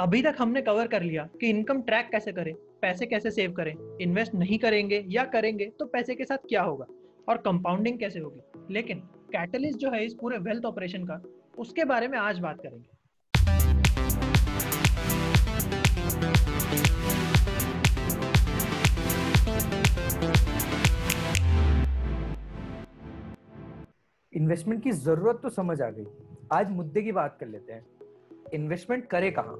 अभी तक हमने कवर कर लिया कि इनकम ट्रैक कैसे करें, पैसे कैसे सेव करें इन्वेस्ट नहीं करेंगे या करेंगे तो पैसे के साथ क्या होगा और कंपाउंडिंग कैसे होगी। लेकिन कैटलिस्ट जो है इस पूरे वेल्थ ऑपरेशन का, उसके बारे में आज बात करेंगे। इन्वेस्टमेंट की ज़रूरत तो समझ आ गई। आज मुद्दे की बात कर लेते हैं। इन्वेस्टमेंट करे कहाँ?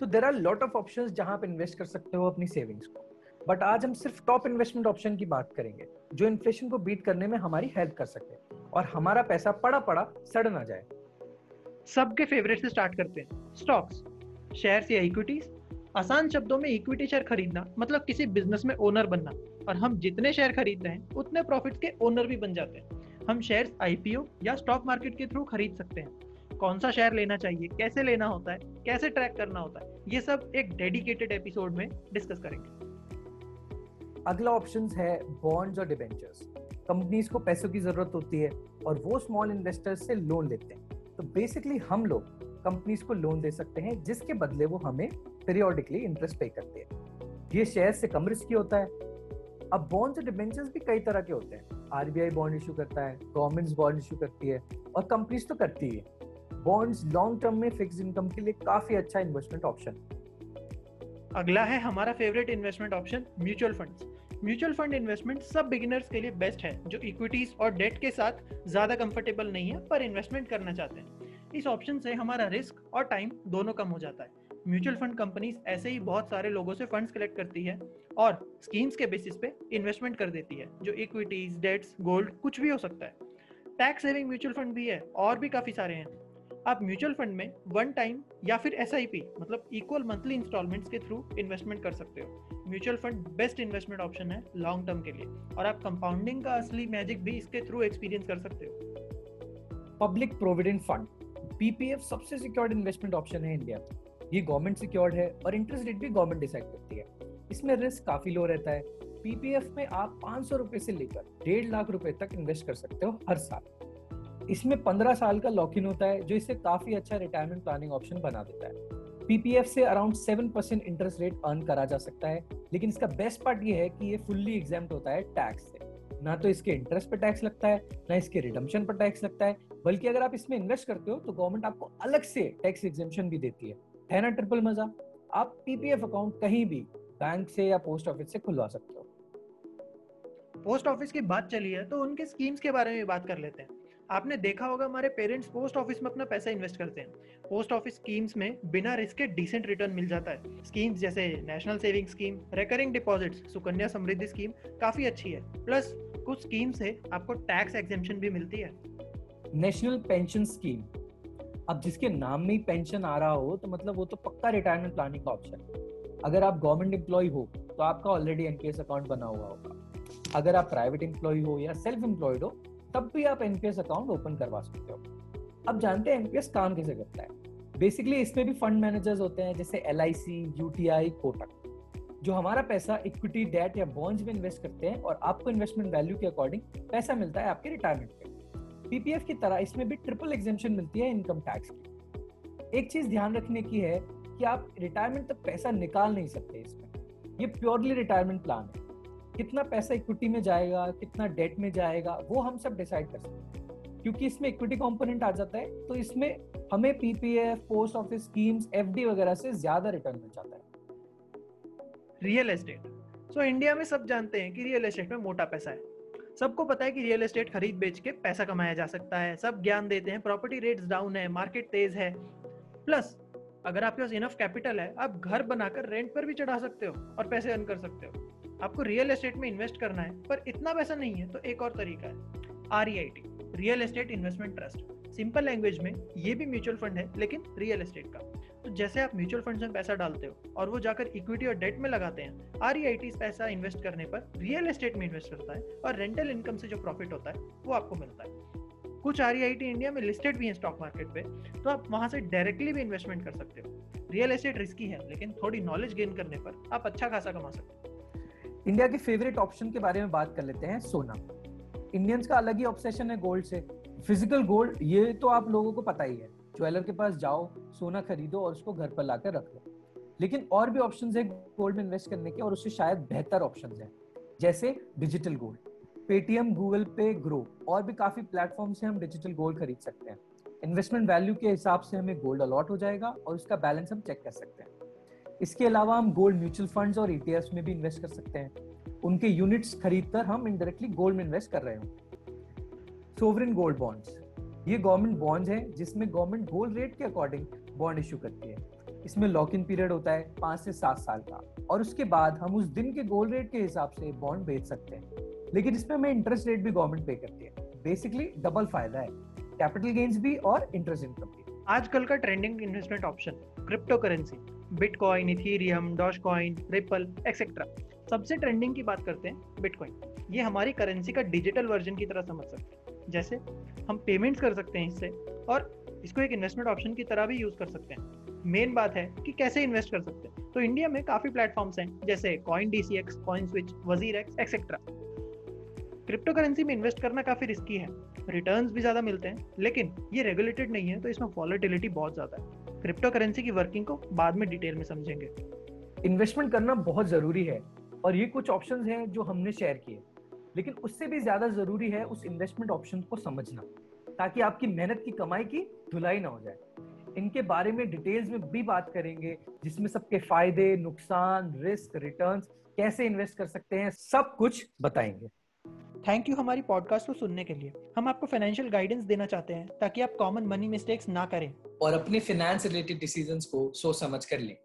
तो there are lot of option जहाँ आप इन्वेस्ट कर सकते हो अपनी सेविंग्स को। बट आज हम सिर्फ़ टॉप इन्वेस्टमेंट ऑप्शन की बात करेंगे, जो इन्फ्लेशन को बीट करने में हमारी हेल्प कर सके और हमारा पैसा पड़ा पड़ा सड़ ना जाए। सबके फेवरेट से स्टार्ट करते हैं। स्टॉक्स शेयर्स या इक्विटीज आसान शब्दों में इक्विटी शेयर खरीदना मतलब किसी बिज़नेस में ओनर बनना। और हम जितने शेयर खरीदते हैं, उतने प्रॉफिट के ओनर भी बन जाते हैं। हम शेयर्स आईपीओ या स्टॉक मार्केट के थ्रू खरीद सकते हैं। कौन सा शेयर लेना चाहिए, कैसे लेना होता है, कैसे ट्रैक करना होता है, ये सब एक डेडिकेटेड एपिसोड में डिस्कस करेंगे। अगला ऑप्शन है बॉन्ड्स और डिबेंचर्स कंपनीज़ को पैसों की ज़रूरत होती है और वो स्मॉल इन्वेस्टर्स से लोन लेते हैं। तो बेसिकली हम लोग कंपनीज़ को लोन दे सकते हैं, जिसके बदले वो हमें पीरियोडिकली इंटरेस्ट पे करते हैं। ये शेयर से कम रिस्की होता है। अब बॉन्ड्स और डिबेंचर्स भी कई तरह के होते हैं। आरबीआई बॉन्ड इशू करता है गवर्नमेंट बॉन्ड इशू करती है और कंपनीज़ तो करती है। बॉन्ड्स लॉन्ग टर्म में फिक्स इनकम के लिए काफ़ी अच्छा इन्वेस्टमेंट ऑप्शन अगला है हमारा favourite investment option mutual funds mutual fund investment सब बिगिनर्स के लिए बेस्ट है, जो इक्विटीज और डेट के साथ ज़्यादा कंफर्टेबल नहीं है, पर इन्वेस्टमेंट करना चाहते हैं। इस ऑप्शन से हमारा रिस्क और टाइम दोनों कम हो जाता है। म्यूचुअल फंड कंपनीज़ ऐसे ही बहुत सारे लोगों से फंड्स कलेक्ट करती है और स्कीम्स के बेसिस पे इन्वेस्टमेंट कर देती है, जो इक्विटीज डेट्स गोल्ड कुछ भी हो सकता है। टैक्स सेविंग म्यूचुअल फंड भी है, और भी काफ़ी सारे हैं। आप म्यूचुअल फंड में वन टाइम या फिर एसआईपी मतलब इक्वल मंथली इंस्टॉलमेंट्स के थ्रू इन्वेस्टमेंट कर सकते हो। Mutual fund best investment option है लॉन्ग टर्म के लिए। और आप कंपाउंडिंग का असली मैजिक भी इसके थ्रू एक्सपीरियंस कर सकते हो। पब्लिक प्रोविडेंट फंड पीपीएफ सबसे सिक्योर्ड इन्वेस्टमेंट ऑप्शन है इंडिया ये गवर्नमेंट सिक्योर्ड है और इंटरेस्ट रेट भी गवर्नमेंट डिसाइड करती है। इसमें रिस्क काफ़ी लो रहता है। पीपीएफ में आप पाँच से लेकर डेढ़ लाख रुपए तक इन्वेस्ट कर सकते हो हर साल। इसमें पंद्रह साल का लॉक इन होता है, जो इसे काफ़ी अच्छा रिटायरमेंट प्लानिंग ऑप्शन बना देता है। पीपीएफ से around seven percent interest rate earn करा जा सकता है, लेकिन इसका बेस्ट पार्ट ये है कि ये फुल्ली एग्ज़ाम होता है टैक्स से। ना तो इसके इंटरेस्ट पर टैक्स लगता है, ना इसके रिडम्शन पर टैक्स लगता है, बल्कि अगर आप इसमें इन्वेस्ट करते हो तो गवर्नमेंट आपको अलग से टैक्स एग्जेम्पन भी देती है। है ना ट्रिपल मज़ा? आप पीपीएफ अकाउंट कहीं भी बैंक से या पोस्ट ऑफ़िस से खुलवा सकते हो। पोस्ट ऑफ़िस की बात चली है तो उनके स्कीम्स के बारे में बात कर लेते हैं। आपने देखा होगा हमारे पेरेंट्स पोस्ट ऑफ़िस में अपना पैसा इन्वेस्ट करते हैं। पोस्ट ऑफ़िस स्कीम्स में बिना रिस्क के डिसेंट रिटर्न मिल जाता है। स्कीम्स जैसे national saving scheme recurring deposits Sukanya Samriddhi scheme काफ़ी अच्छी है। प्लस कुछ स्कीम से आपको टैक्स एग्जेम्पन भी मिलती है। नेशनल पेंशन स्कीम अब जिसके नाम में ही पेंशन आ रहा हो तो मतलब वो तो पक्का रिटायरमेंट प्लानिंग का ऑप्शन है। अगर आप गवर्नमेंट एम्प्लॉय हो तो आपका ऑलरेडी एनपीएस अकाउंट बना हुआ होगा। अगर आप प्राइवेट एम्प्लॉय हो या सेल्फ एम्प्लॉयड हो तब भी आप एनपीएस अकाउंट ओपन करवा सकते हो। अब जानते हैं एनपीएस काम कैसे करता है? बेसिकली इसमें भी फंड मैनेजर्स होते हैं, जैसे L I C UTI Kotak जो हमारा पैसा इक्विटी डेट या बॉन्ड्स में इन्वेस्ट करते हैं और आपको इन्वेस्टमेंट वैल्यू के अकॉर्डिंग पैसा मिलता है आपके रिटायरमेंट पे। पीपीएफ की तरह इसमें भी ट्रिपल एग्जेम्पन मिलती है इनकम टैक्स की। एक चीज़ ध्यान रखने की है कि आप रिटायरमेंट तक पैसा निकाल नहीं सकते इसमें। ये प्योरली रिटायरमेंट प्लान है। कितना पैसा इक्विटी में जाएगा, कितना डेट में जाएगा, वो हम सब डिसाइड कर सकते हैं। क्योंकि इसमें इक्विटी कंपोनेंट आ जाता है तो इसमें हमें PPF post office schemes FD वगैरह से ज़्यादा रिटर्न मिल जाता है। रियल एस्टेट सो इंडिया में सब जानते हैं कि रियल एस्टेट में मोटा पैसा है। सबको पता है कि रियल एस्टेट खरीद बेच के पैसा कमाया जा सकता है। सब ज्ञान देते हैं प्रॉपर्टी रेट्स डाउन है मार्केट तेज है। प्लस अगर आपके पास इनफ कैपिटल है, आप घर बनाकर रेंट पर भी चढ़ा सकते हो और पैसे अर्न कर सकते हो। आपको रियल एस्टेट में इन्वेस्ट करना है, पर इतना पैसा नहीं है तो एक और तरीका है R real estate investment trust simple language में ये भी म्यूचुअल फंड है, लेकिन रियल एस्टेट का। तो जैसे आप म्यूचुअल फंड में पैसा डालते हो, और वो जाकर इक्विटी और डेट में लगाते हैं आर पैसा इन्वेस्ट करने पर रियल एस्टेट में इन्वेस्ट करता है, और रेंटल इनकम से जो प्रॉफिट होता है, वो आपको मिलता है। कुछ आर इंडिया में लिस्टेड भी है स्टॉक मार्केट पे तो आप वहाँ से डायरेक्टली भी इन्वेस्टमेंट कर सकते हो। रियल एस्टेट रिस्की है, लेकिन थोड़ी नॉलेज गेन करने पर आप अच्छा खासा कमा सकते हो। इंडिया के फेवरेट ऑप्शन के बारे में बात कर लेते हैं, सोना। इंडियंस का अलग ही ऑब्सेशन है गोल्ड से। फ़िज़िकल गोल्ड ये तो आप लोगों को पता ही है। ज्वेलर के पास जाओ, सोना खरीदो और उसको घर पर लाकर रख लो। लेकिन और भी ऑप्शंस है गोल्ड में इन्वेस्ट करने के और उससे शायद बेहतर ऑप्शंस हैं। जैसे digital gold Paytm Google Pay Groww और भी काफ़ी प्लेटफॉर्म से हम डिजिटल गोल्ड खरीद सकते हैं। इन्वेस्टमेंट वैल्यू के हिसाब से हमें गोल्ड अलॉट हो जाएगा और उसका बैलेंस हम चेक कर सकते हैं। इसके अलावा हम गोल्ड म्यूचुअल फंड्स और ईटीएफ में भी इन्वेस्ट कर सकते हैं। उनके यूनिट्स खरीदकर हम इनडायरेक्टली गोल्ड में इन्वेस्ट कर रहे हो। सोवरिन गोल्ड बॉन्ड्स ये गवर्नमेंट बॉन्ड्स हैं, जिसमें गवर्नमेंट गोल्ड रेट के अकॉर्डिंग बॉन्ड इशू करती है। इसमें लॉक इन पीरियड होता है पाँच से सात साल का। और उसके बाद हम उस दिन के गोल्ड रेट के हिसाब से बॉन्ड बेच सकते हैं। लेकिन इसमें हमें इंटरेस्ट रेट भी गवर्नमेंट पे करती है। बेसिकली डबल फ़ायदा है। कैपिटल गेन्स भी और इंटरेस्ट इनकम भी। आजकल का trending investment option crypto currency bitcoin ethereum dashcoin ripple etcetera सबसे ट्रेंडिंग की बात करते हैं बिटकॉइन ये हमारी करेंसी का डिजिटल वर्जन की तरह समझ सकते हैं। जैसे हम पेमेंट्स कर सकते हैं इससे और इसको एक इन्वेस्टमेंट ऑप्शन की तरह भी यूज़ कर सकते हैं। मेन बात है कि कैसे इन्वेस्ट कर सकते हैं। तो इंडिया में काफ़ी प्लेटफॉर्म्स हैं, जैसे coin D C X coin switch Wazir X etcetera crypto currency में इन्वेस्ट करना काफ़ी रिस्की है। रिटर्न भी ज़्यादा मिलते हैं, लेकिन ये रेगुलेटेड नहीं है तो इसमें वॉलिटिलिटी बहुत ज़्यादा है। क्रिप्टो करेंसी की वर्किंग को बाद में डिटेल में समझेंगे। इन्वेस्टमेंट करना बहुत ज़रूरी है और ये कुछ ऑप्शंस हैं जो हमने शेयर किए। लेकिन उससे भी ज़्यादा ज़रूरी है उस इन्वेस्टमेंट ऑप्शन को समझना, ताकि आपकी मेहनत की कमाई की धुलाई ना हो जाए। इनके बारे में डिटेल्स में भी बात करेंगे, जिसमें सबके फ़ायदे, नुकसान रिस्क रिटर्न्स कैसे इन्वेस्ट कर सकते हैं, सब कुछ बताएँगे। थैंक यू हमारी पॉडकास्ट को सुनने के लिए। हम आपको फाइनेंशियल गाइडेंस देना चाहते हैं ताकि आप कॉमन मनी मिस्टेक्स ना करें। और अपने फाइनेंस रिलेटेड डिसीजंस को सोच समझ कर लें।